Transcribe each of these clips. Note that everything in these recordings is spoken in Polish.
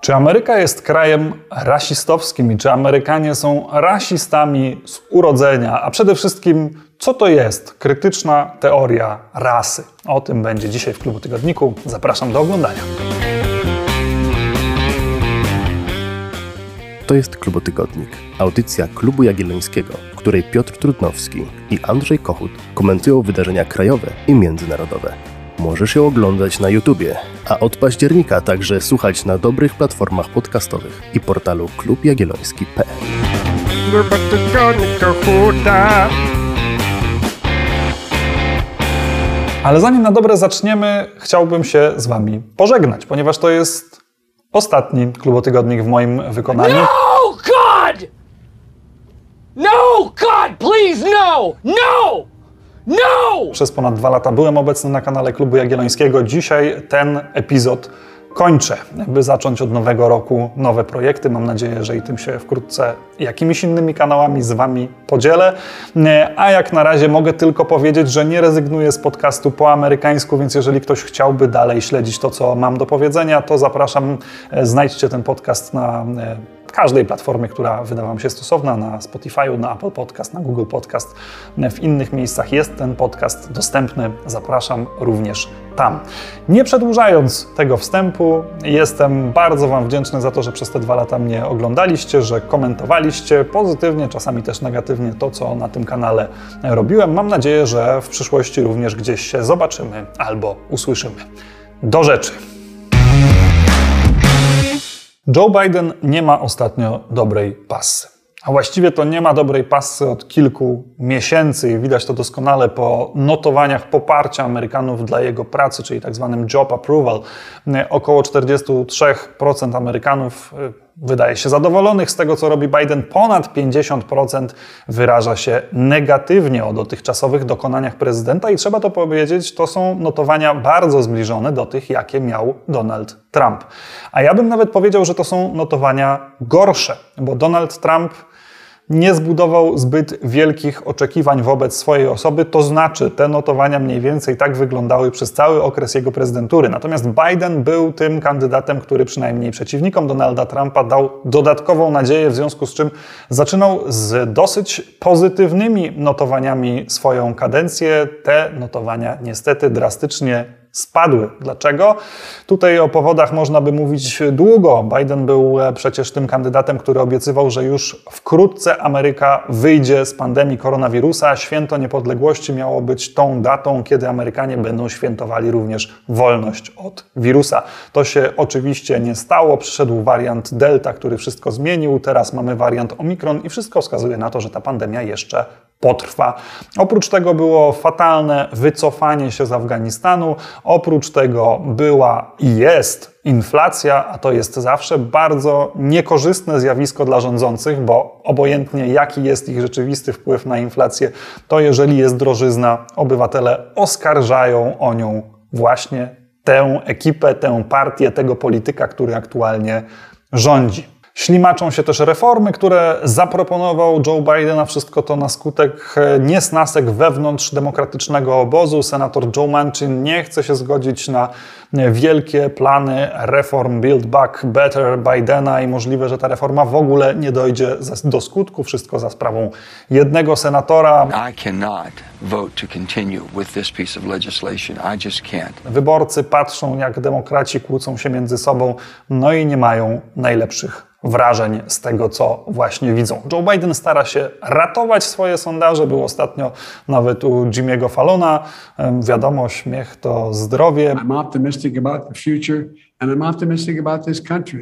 Czy Ameryka jest krajem rasistowskim i czy Amerykanie są rasistami z urodzenia? A przede wszystkim, co to jest krytyczna teoria rasy? O tym będzie dzisiaj w Klubu Tygodniku. Zapraszam do oglądania. To jest Klubotygodnik, audycja Klubu Jagiellońskiego, w której Piotr Trudnowski i Andrzej Kochut komentują wydarzenia krajowe i międzynarodowe. Możesz ją oglądać na YouTubie, a od października także słuchać na dobrych platformach podcastowych i portalu klubjagielloński.pl. Ale zanim na dobre zaczniemy, chciałbym się z Wami pożegnać, ponieważ to jest ostatni klubotygodnik w moim wykonaniu. No, God! No, God, please, no! No! No! Przez ponad dwa lata byłem obecny na kanale Klubu Jagiellońskiego. Dzisiaj ten epizod kończę, by zacząć od nowego roku nowe projekty. Mam nadzieję, że i tym się wkrótce jakimiś innymi kanałami z Wami podzielę. A jak na razie mogę tylko powiedzieć, że nie rezygnuję z podcastu po amerykańsku, więc jeżeli ktoś chciałby dalej śledzić to, co mam do powiedzenia, to zapraszam, znajdźcie ten podcast na każdej platformie, która wydawa Wam się stosowna, na Spotify'u, na Apple Podcast, na Google Podcast. W innych miejscach jest ten podcast dostępny. Zapraszam również tam. Nie przedłużając tego wstępu, jestem bardzo Wam wdzięczny za to, że przez te dwa lata mnie oglądaliście, że komentowaliście pozytywnie, czasami też negatywnie to, co na tym kanale robiłem. Mam nadzieję, że w przyszłości również gdzieś się zobaczymy albo usłyszymy. Do rzeczy. Joe Biden nie ma ostatnio dobrej pasy. A właściwie to nie ma dobrej pasy od kilku miesięcy i widać to doskonale po notowaniach poparcia Amerykanów dla jego pracy, czyli tak zwanym job approval. Około 43% Amerykanów wydaje się zadowolonych z tego, co robi Biden. Ponad 50% wyraża się negatywnie o dotychczasowych dokonaniach prezydenta i trzeba to powiedzieć, to są notowania bardzo zbliżone do tych, jakie miał Donald Trump. A ja bym nawet powiedział, że to są notowania gorsze, bo Donald Trump nie zbudował zbyt wielkich oczekiwań wobec swojej osoby, to znaczy te notowania mniej więcej tak wyglądały przez cały okres jego prezydentury. Natomiast Biden był tym kandydatem, który przynajmniej przeciwnikom Donalda Trumpa dał dodatkową nadzieję, w związku z czym zaczynał z dosyć pozytywnymi notowaniami swoją kadencję. Te notowania niestety drastycznie spadły. Dlaczego? Tutaj o powodach można by mówić długo. Biden był e, przecież tym kandydatem, który obiecywał, że już wkrótce Ameryka wyjdzie z pandemii koronawirusa. Święto Niepodległości miało być tą datą, kiedy Amerykanie będą świętowali również wolność od wirusa. To się oczywiście nie stało. Przyszedł wariant Delta, który wszystko zmienił. Teraz mamy wariant Omikron i wszystko wskazuje na to, że ta pandemia jeszcze potrwa. Oprócz tego było fatalne wycofanie się z Afganistanu, oprócz tego była i jest inflacja, a to jest zawsze bardzo niekorzystne zjawisko dla rządzących, bo obojętnie jaki jest ich rzeczywisty wpływ na inflację, to jeżeli jest drożyzna, obywatele oskarżają o nią właśnie tę ekipę, tę partię, tego polityka, który aktualnie rządzi. Ślimaczą się też reformy, które zaproponował Joe Biden, a wszystko to na skutek e, niesnasek wewnątrz demokratycznego obozu. Senator Joe Manchin nie chce się zgodzić na wielkie plany reform Build Back Better Bidena i możliwe, że ta reforma w ogóle nie dojdzie do skutku. Wszystko za sprawą jednego senatora. Wyborcy patrzą, jak demokraci kłócą się między sobą, no i nie mają najlepszych wrażeń z tego, co właśnie widzą. Joe Biden stara się ratować swoje sondaże. Był ostatnio nawet u Jimmy'ego Fallona. Wiadomo, śmiech to zdrowie.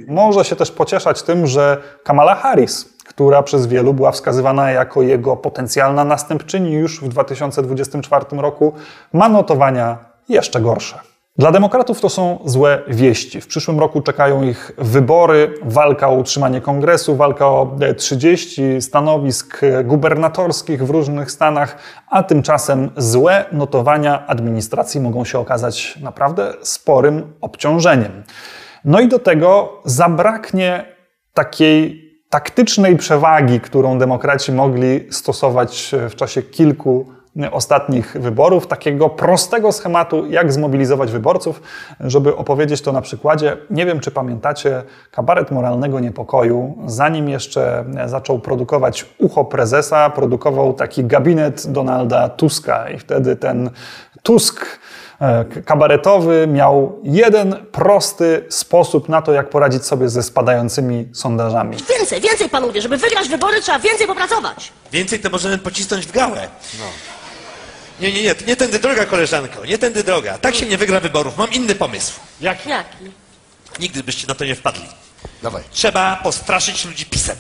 Może się też pocieszać tym, że Kamala Harris która przez wielu była wskazywana jako jego potencjalna następczyni już w 2024 roku, ma notowania jeszcze gorsze. Dla demokratów to są złe wieści. W przyszłym roku czekają ich wybory, walka o utrzymanie kongresu, walka o 30 e, stanowisk e, gubernatorskich w różnych stanach, a tymczasem złe notowania administracji mogą się okazać naprawdę sporym obciążeniem. No i do tego zabraknie takiej taktycznej przewagi, którą demokraci mogli stosować e, w czasie kilku ostatnich wyborów, takiego prostego schematu, jak zmobilizować wyborców. Żeby opowiedzieć to na przykładzie, nie wiem czy pamiętacie kabaret moralnego niepokoju, zanim jeszcze zaczął produkować ucho prezesa, produkował taki gabinet Donalda Tuska i wtedy ten Tusk e, kabaretowy miał jeden prosty sposób na to, jak poradzić sobie ze spadającymi sondażami. Więcej, więcej pan mówi, żeby wygrać wybory trzeba więcej popracować. Więcej to możemy pocisnąć w gałę. Nie, nie, nie, nie tędy droga, koleżanko, nie tędy droga. Tak się nie wygra wyborów. Mam inny pomysł. Jaki? Jaki? Nigdy byście na to nie wpadli. Dawaj. Trzeba postraszyć ludzi pisem.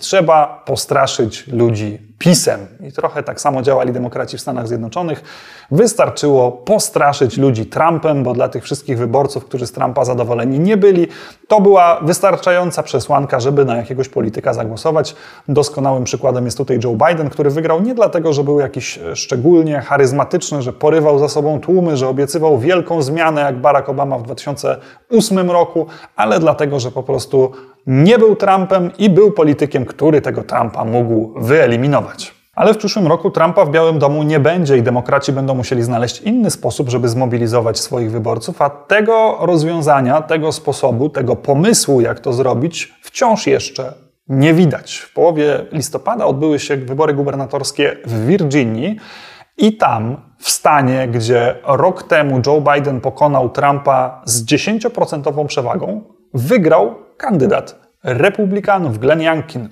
Trzeba postraszyć ludzi pisem. I trochę tak samo działali demokraci w Stanach Zjednoczonych. Wystarczyło postraszyć ludzi Trumpem, bo dla tych wszystkich wyborców, którzy z Trumpa zadowoleni nie byli, to była wystarczająca przesłanka, żeby na jakiegoś polityka zagłosować. Doskonałym przykładem jest tutaj Joe Biden, który wygrał nie dlatego, że był jakiś szczególnie charyzmatyczny, że porywał za sobą tłumy, że obiecywał wielką zmianę jak Barack Obama w 2008 roku, ale dlatego, że po prostu nie był Trumpem i był politykiem, który tego Trumpa mógł wyeliminować. Ale w przyszłym roku Trumpa w Białym Domu nie będzie i demokraci będą musieli znaleźć inny sposób, żeby zmobilizować swoich wyborców, a tego rozwiązania, tego sposobu, tego pomysłu, jak to zrobić, wciąż jeszcze nie widać. W połowie listopada odbyły się wybory gubernatorskie w Virginii i tam, w stanie, gdzie rok temu Joe Biden pokonał Trumpa z 10% przewagą, wygrał kandydat republikanów, Glenn Youngkin.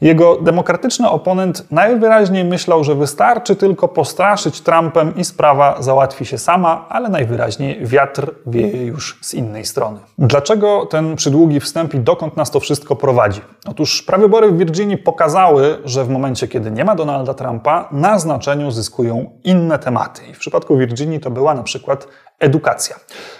Jego demokratyczny oponent najwyraźniej myślał, że wystarczy tylko postraszyć Trumpem i sprawa załatwi się sama, ale najwyraźniej wiatr wieje już z innej strony. Dlaczego ten przydługi wstęp i dokąd nas to wszystko prowadzi? Otóż prawybory w Virginii pokazały, że w momencie, kiedy nie ma Donalda Trumpa, na znaczeniu zyskują inne tematy. I w przypadku Virginii to była na przykład edukacja.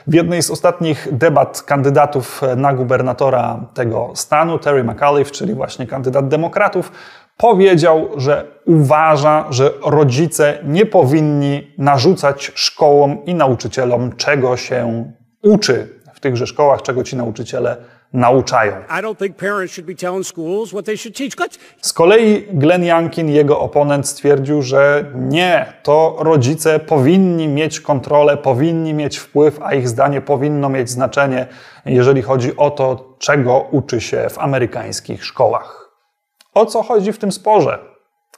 W jednej z ostatnich debat kandydatów na gubernatora tego stanu, Terry McAuliffe, czyli właśnie kandydat demokratów, powiedział, że uważa, że rodzice nie powinni narzucać szkołom i nauczycielom, czego się uczy w tychże szkołach, czego ci nauczyciele nauczają. Z kolei Glenn Youngkin, jego oponent, stwierdził, że nie, to rodzice powinni mieć kontrolę, powinni mieć wpływ, a ich zdanie powinno mieć znaczenie, jeżeli chodzi o to, czego uczy się w amerykańskich szkołach. O co chodzi w tym sporze?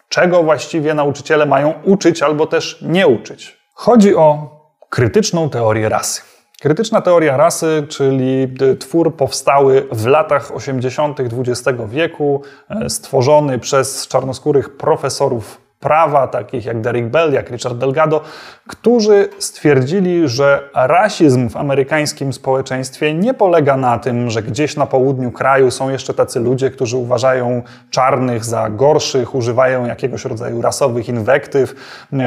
Czego właściwie nauczyciele mają uczyć albo też nie uczyć? Chodzi o krytyczną teorię rasy. Krytyczna teoria rasy, czyli twór powstały w latach 80. XX wieku, e, stworzony przez czarnoskórych profesorów prawa, takich jak Derek Bell, jak Richard Delgado, którzy stwierdzili, że rasizm w amerykańskim społeczeństwie nie polega na tym, że gdzieś na południu kraju są jeszcze tacy ludzie, którzy uważają czarnych za gorszych, używają jakiegoś rodzaju rasowych inwektyw,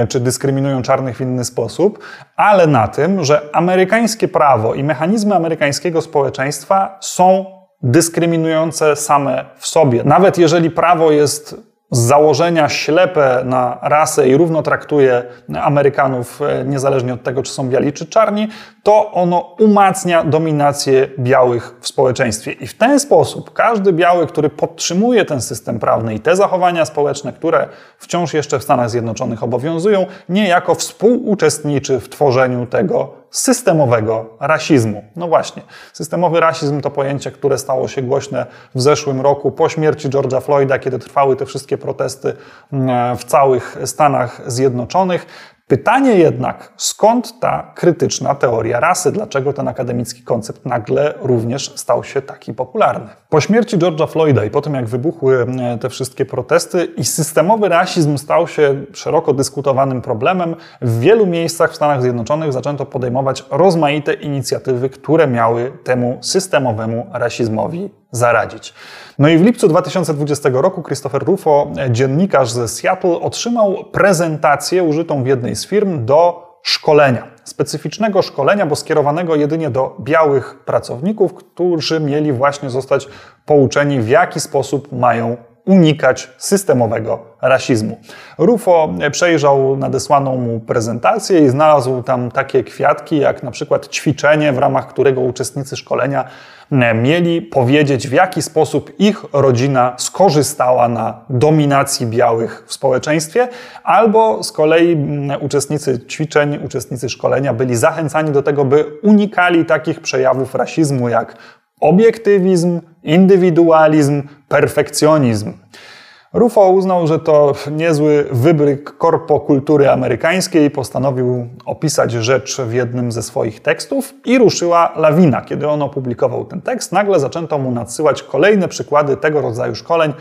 czy dyskryminują czarnych w inny sposób, ale na tym, że amerykańskie prawo i mechanizmy amerykańskiego społeczeństwa są dyskryminujące same w sobie. Nawet jeżeli prawo jest z założenia ślepe na rasę i równo traktuje Amerykanów e, niezależnie od tego, czy są biali czy czarni, to ono umacnia dominację białych w społeczeństwie. I w ten sposób każdy biały, który podtrzymuje ten system prawny i te zachowania społeczne, które wciąż jeszcze w Stanach Zjednoczonych obowiązują, niejako współuczestniczy w tworzeniu tego systemowego rasizmu. No właśnie, systemowy rasizm to pojęcie, które stało się głośne w zeszłym roku po śmierci George'a Floyda, kiedy trwały te wszystkie protesty mm, w całych Stanach Zjednoczonych. Pytanie jednak, skąd ta krytyczna teoria rasy? Dlaczego ten akademicki koncept nagle również stał się taki popularny? Po śmierci George'a Floyda i po tym, jak wybuchły e, te wszystkie protesty i systemowy rasizm stał się szeroko dyskutowanym problemem, w wielu miejscach w Stanach Zjednoczonych zaczęto podejmować rozmaite inicjatywy, które miały temu systemowemu rasizmowi zaradzić. No i w lipcu 2020 roku Christopher Rufo, dziennikarz ze Seattle, otrzymał prezentację użytą w jednej z firm do szkolenia. Specyficznego szkolenia, bo skierowanego jedynie do białych pracowników, którzy mieli właśnie zostać pouczeni, w jaki sposób mają unikać systemowego rasizmu. Rufo przejrzał nadesłaną mu prezentację i znalazł tam takie kwiatki, jak na przykład ćwiczenie, w ramach którego uczestnicy szkolenia mieli powiedzieć, w jaki sposób ich rodzina skorzystała na dominacji białych w społeczeństwie, albo z kolei uczestnicy ćwiczeń, uczestnicy szkolenia byli zachęcani do tego, by unikali takich przejawów rasizmu jak obiektywizm, indywidualizm, perfekcjonizm. Rufo uznał, że to niezły wybryk korpokultury amerykańskiej, postanowił opisać rzecz w jednym ze swoich tekstów i ruszyła lawina. Kiedy on opublikował ten tekst, nagle zaczęto mu nadsyłać kolejne przykłady tego rodzaju szkoleń,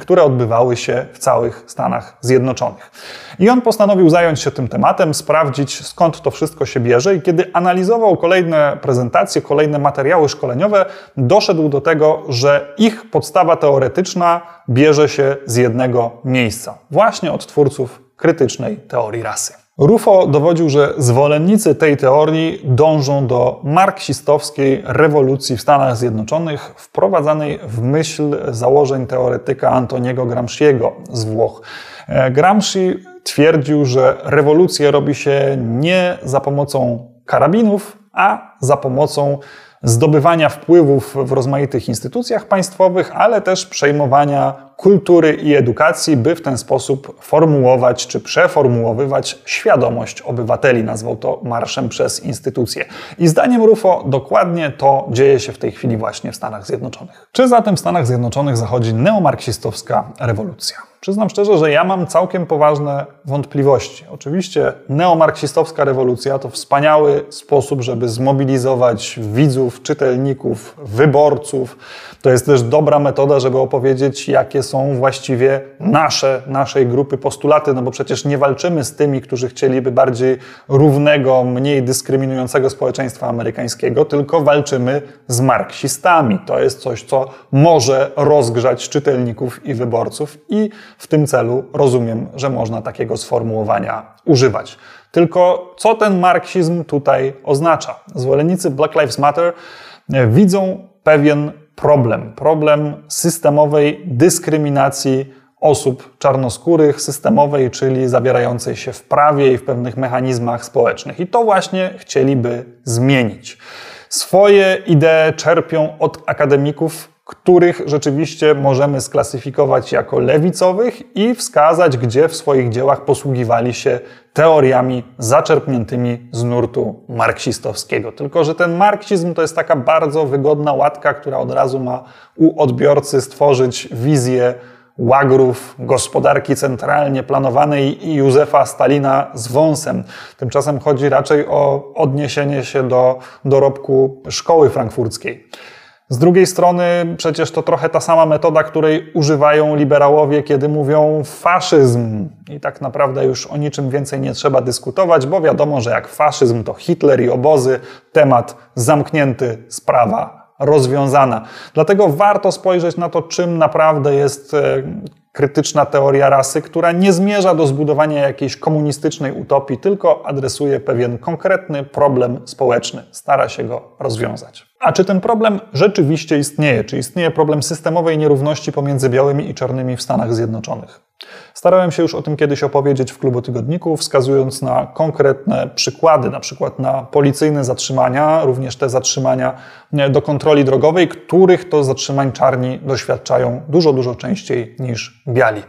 które odbywały się w całych Stanach Zjednoczonych. I on postanowił zająć się tym tematem, sprawdzić skąd to wszystko się bierze i kiedy analizował kolejne prezentacje, kolejne materiały szkoleniowe, doszedł do tego, że ich podstawa teoretyczna bierze się z jednego miejsca, właśnie od twórców krytycznej teorii rasy. Rufo dowodził, że zwolennicy tej teorii dążą do marksistowskiej rewolucji w Stanach Zjednoczonych, wprowadzanej w myśl założeń teoretyka Antoniego Gramsciego z Włoch. E, Gramsci twierdził, że rewolucję robi się nie za pomocą karabinów, a za pomocą zdobywania wpływów w rozmaitych instytucjach państwowych, ale też przejmowania kultury i edukacji, by w ten sposób formułować czy przeformułowywać świadomość obywateli. Nazwał to marszem przez instytucje. I zdaniem Rufo dokładnie to dzieje się w tej chwili właśnie w Stanach Zjednoczonych. Czy zatem w Stanach Zjednoczonych zachodzi neomarksistowska rewolucja? Przyznam szczerze, że ja mam całkiem poważne wątpliwości. Oczywiście neomarksistowska rewolucja to wspaniały sposób, żeby zmobilizować widzów, czytelników, wyborców. To jest też dobra metoda, żeby opowiedzieć, jakie są właściwie nasze, naszej grupy postulaty, no bo przecież nie walczymy z tymi, którzy chcieliby bardziej równego, mniej dyskryminującego społeczeństwa amerykańskiego, tylko walczymy z marksistami. To jest coś, co może rozgrzać czytelników i wyborców i w tym celu rozumiem, że można takiego sformułowania używać. Tylko co ten marksizm tutaj oznacza? Zwolennicy Black Lives Matter e, widzą pewien problem. Problem systemowej dyskryminacji osób czarnoskórych, systemowej, czyli zabierającej się w prawie i w pewnych mechanizmach społecznych. I to właśnie chcieliby zmienić. Swoje idee czerpią od akademików których rzeczywiście możemy sklasyfikować jako lewicowych i wskazać, gdzie w swoich dziełach posługiwali się teoriami zaczerpniętymi z nurtu marksistowskiego. Tylko, że ten marksizm to jest taka bardzo wygodna łatka, która od razu ma u odbiorcy stworzyć wizję łagrów gospodarki centralnie planowanej i Józefa Stalina z wąsem. Tymczasem chodzi raczej o odniesienie się do dorobku szkoły frankfurckiej. Z drugiej strony przecież to trochę ta sama metoda, której używają liberałowie, kiedy mówią faszyzm. I tak naprawdę już o niczym więcej nie trzeba dyskutować, bo wiadomo, że jak faszyzm to Hitler i obozy, temat zamknięty, sprawa rozwiązana. Dlatego warto spojrzeć na to, czym naprawdę jest e, krytyczna teoria rasy, która nie zmierza do zbudowania jakiejś komunistycznej utopii, tylko adresuje pewien konkretny problem społeczny, stara się go rozwiązać. A czy ten problem rzeczywiście istnieje? Czy istnieje problem systemowej nierówności pomiędzy białymi i czarnymi w Stanach Zjednoczonych? Starałem się już o tym kiedyś opowiedzieć w klubu tygodniku, wskazując na konkretne przykłady, na przykład na policyjne zatrzymania, również te zatrzymania do kontroli drogowej, których to zatrzymań czarni doświadczają dużo, dużo częściej niż biali.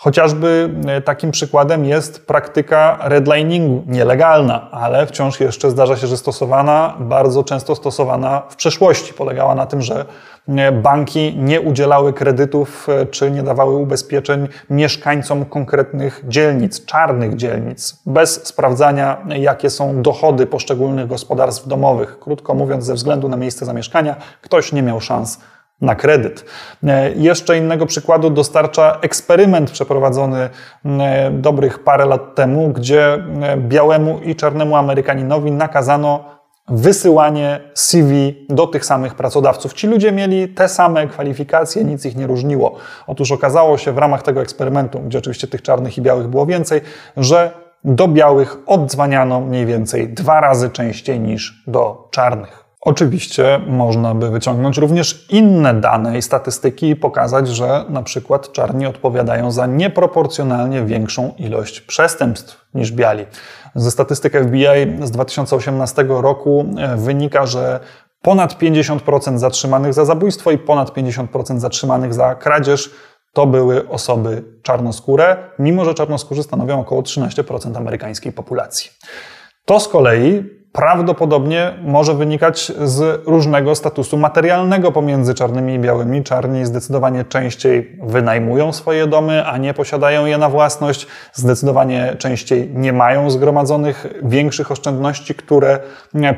Chociażby e, takim przykładem jest praktyka redliningu, nielegalna, ale wciąż jeszcze zdarza się, że stosowana, bardzo często stosowana w przeszłości. Polegała na tym, że e, banki nie udzielały kredytów e, czy nie dawały ubezpieczeń mieszkańcom konkretnych dzielnic, czarnych dzielnic, bez sprawdzania, jakie są dochody poszczególnych gospodarstw domowych. Krótko mówiąc, ze względu na miejsce zamieszkania, ktoś nie miał szans na kredyt. E, jeszcze innego przykładu dostarcza eksperyment przeprowadzony e, dobrych parę lat temu, gdzie e, białemu i czarnemu Amerykaninowi nakazano wysyłanie CV do tych samych pracodawców. Ci ludzie mieli te same kwalifikacje, nic ich nie różniło. Otóż okazało się w ramach tego eksperymentu, gdzie oczywiście tych czarnych i białych było więcej, że do białych oddzwaniano mniej więcej dwa razy częściej niż do czarnych. Oczywiście można by wyciągnąć również inne dane i statystyki i pokazać, że na przykład czarni odpowiadają za nieproporcjonalnie większą ilość przestępstw niż biali. Ze statystyk FBI z 2018 roku e, wynika, że ponad 50% zatrzymanych za zabójstwo i ponad 50% zatrzymanych za kradzież to były osoby czarnoskóre, mimo że czarnoskórzy stanowią około 13% amerykańskiej populacji. To z kolei prawdopodobnie może wynikać z różnego statusu materialnego pomiędzy czarnymi i białymi. Czarni zdecydowanie częściej wynajmują swoje domy, a nie posiadają je na własność. Zdecydowanie częściej nie mają zgromadzonych większych oszczędności, które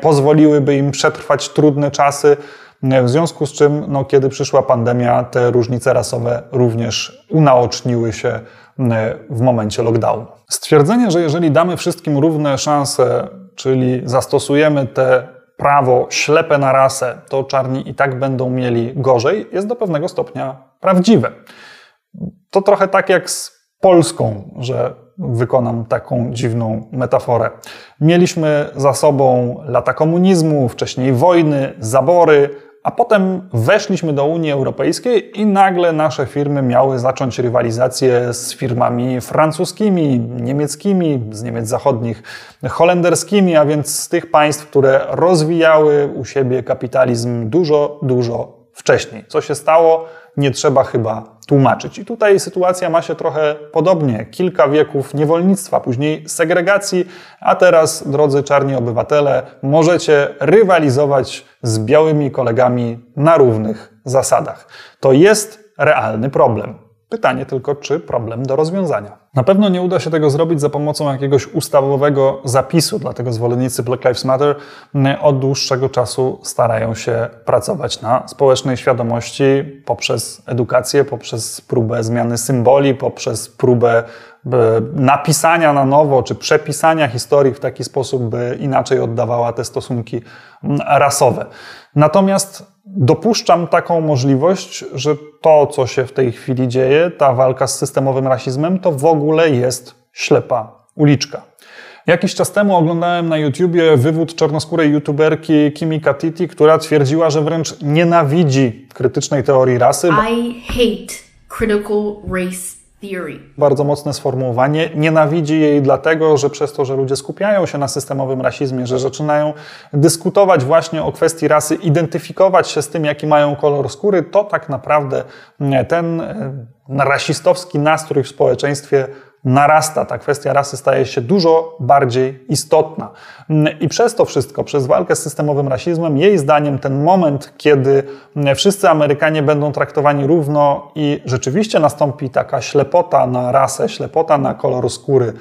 pozwoliłyby im przetrwać trudne czasy. W związku z czym, no, kiedy przyszła pandemia, te różnice rasowe również unaoczniły się w momencie lockdownu. Stwierdzenie, że jeżeli damy wszystkim równe szanse czyli zastosujemy te prawo ślepe na rasę, to czarni i tak będą mieli gorzej, jest do pewnego stopnia prawdziwe. To trochę tak jak z Polską, że wykonam taką dziwną metaforę. Mieliśmy za sobą lata komunizmu, wcześniej wojny, zabory, a potem weszliśmy do Unii Europejskiej i nagle nasze firmy miały zacząć rywalizację z firmami francuskimi, niemieckimi, z Niemiec zachodnich, holenderskimi, a więc z tych państw, które rozwijały u siebie kapitalizm dużo, dużo wcześniej. Co się stało? Nie trzeba chyba tłumaczyć. I tutaj sytuacja ma się trochę podobnie. Kilka wieków niewolnictwa, później segregacji, a teraz, drodzy czarni obywatele, możecie rywalizować z białymi kolegami na równych zasadach. To jest realny problem. Pytanie tylko, czy problem do rozwiązania. Na pewno nie uda się tego zrobić za pomocą jakiegoś ustawowego zapisu, dlatego zwolennicy Black Lives Matter od dłuższego czasu starają się pracować na społecznej świadomości poprzez edukację, poprzez próbę zmiany symboli, poprzez próbę napisania na nowo czy przepisania historii w taki sposób, by inaczej oddawała te stosunki rasowe. Natomiast dopuszczam taką możliwość, że to, co się w tej chwili dzieje, ta walka z systemowym rasizmem, to w ogóle jest ślepa uliczka. Jakiś czas temu oglądałem na YouTubie wywód czarnoskórej youtuberki Kimi Katiti, która twierdziła, że wręcz nienawidzi krytycznej teorii rasy. I hate critical race Bardzo mocne sformułowanie. Nienawidzi jej dlatego, że przez to, że ludzie skupiają się na systemowym rasizmie, że zaczynają dyskutować właśnie o kwestii rasy, identyfikować się z tym, jaki mają kolor skóry, to tak naprawdę ten e, rasistowski nastrój w społeczeństwie narasta, ta kwestia rasy staje się dużo bardziej istotna. I przez to wszystko, przez walkę z systemowym rasizmem, jej zdaniem ten moment, kiedy wszyscy Amerykanie będą traktowani równo i rzeczywiście nastąpi taka ślepota na rasę, ślepota na kolor skóry,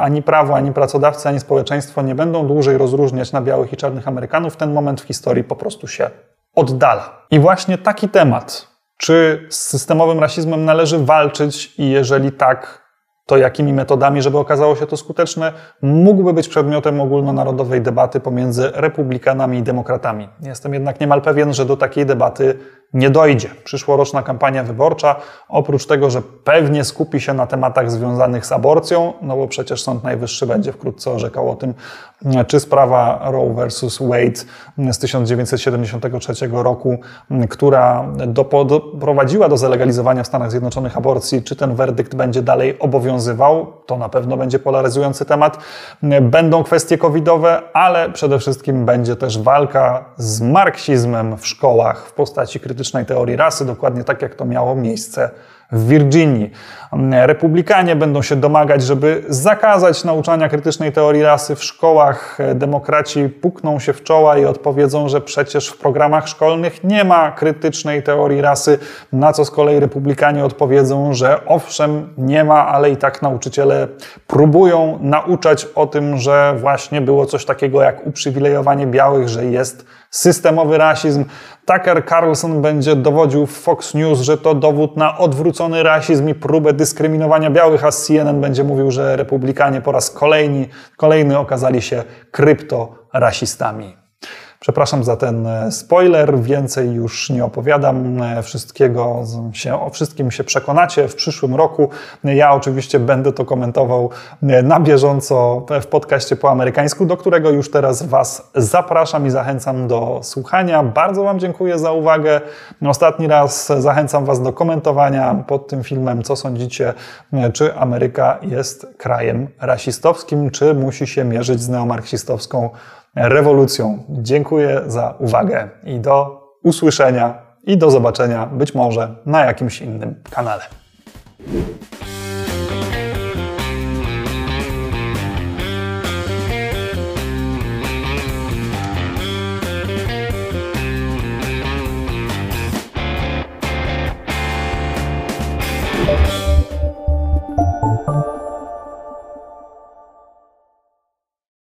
ani prawo, ani pracodawcy, ani społeczeństwo nie będą dłużej rozróżniać na białych i czarnych Amerykanów, ten moment w historii po prostu się oddala. I właśnie taki temat, czy z systemowym rasizmem należy walczyć i jeżeli tak, to jakimi metodami, żeby okazało się to skuteczne, mógłby być przedmiotem ogólnonarodowej debaty pomiędzy republikanami i demokratami. Jestem jednak niemal pewien, że do takiej debaty nie dojdzie. Przyszłoroczna kampania wyborcza, oprócz tego, że pewnie skupi się na tematach związanych z aborcją, no bo przecież Sąd Najwyższy będzie wkrótce orzekał o tym, czy sprawa Roe versus Wade z 1973 roku, która doprowadziła do zalegalizowania w Stanach Zjednoczonych aborcji, czy ten werdykt będzie dalej obowiązywał, to na pewno będzie polaryzujący temat. Będą kwestie covidowe, ale przede wszystkim będzie też walka z marksizmem w szkołach w postaci krytycznej krytycznej teorii rasy, dokładnie tak jak to miało miejsce w Virginii. Republikanie będą się domagać, żeby zakazać nauczania krytycznej teorii rasy w szkołach. Demokraci pukną się w czoła i odpowiedzą, że przecież w programach szkolnych nie ma krytycznej teorii rasy, na co z kolei republikanie odpowiedzą, że owszem, nie ma, ale i tak nauczyciele próbują nauczać o tym, że właśnie było coś takiego jak uprzywilejowanie białych, że jest systemowy rasizm. Tucker Carlson będzie dowodził w Fox News, że to dowód na odwrócony rasizm i próbę dyskryminowania białych, a CNN będzie mówił, że republikanie po raz kolejny, kolejny okazali się kryptorasistami. Przepraszam za ten e, spoiler, więcej już nie opowiadam. E, wszystkiego się, o wszystkim się przekonacie w przyszłym roku. Ja oczywiście będę to komentował e, na bieżąco w podcaście po amerykańsku, do którego już teraz Was zapraszam i zachęcam do słuchania. Bardzo Wam dziękuję za uwagę. Ostatni raz zachęcam Was do komentowania pod tym filmem, co sądzicie, czy Ameryka jest krajem rasistowskim, czy musi się mierzyć z neomarksistowską rewolucją. Dziękuję za uwagę i do usłyszenia i do zobaczenia być może na jakimś innym kanale.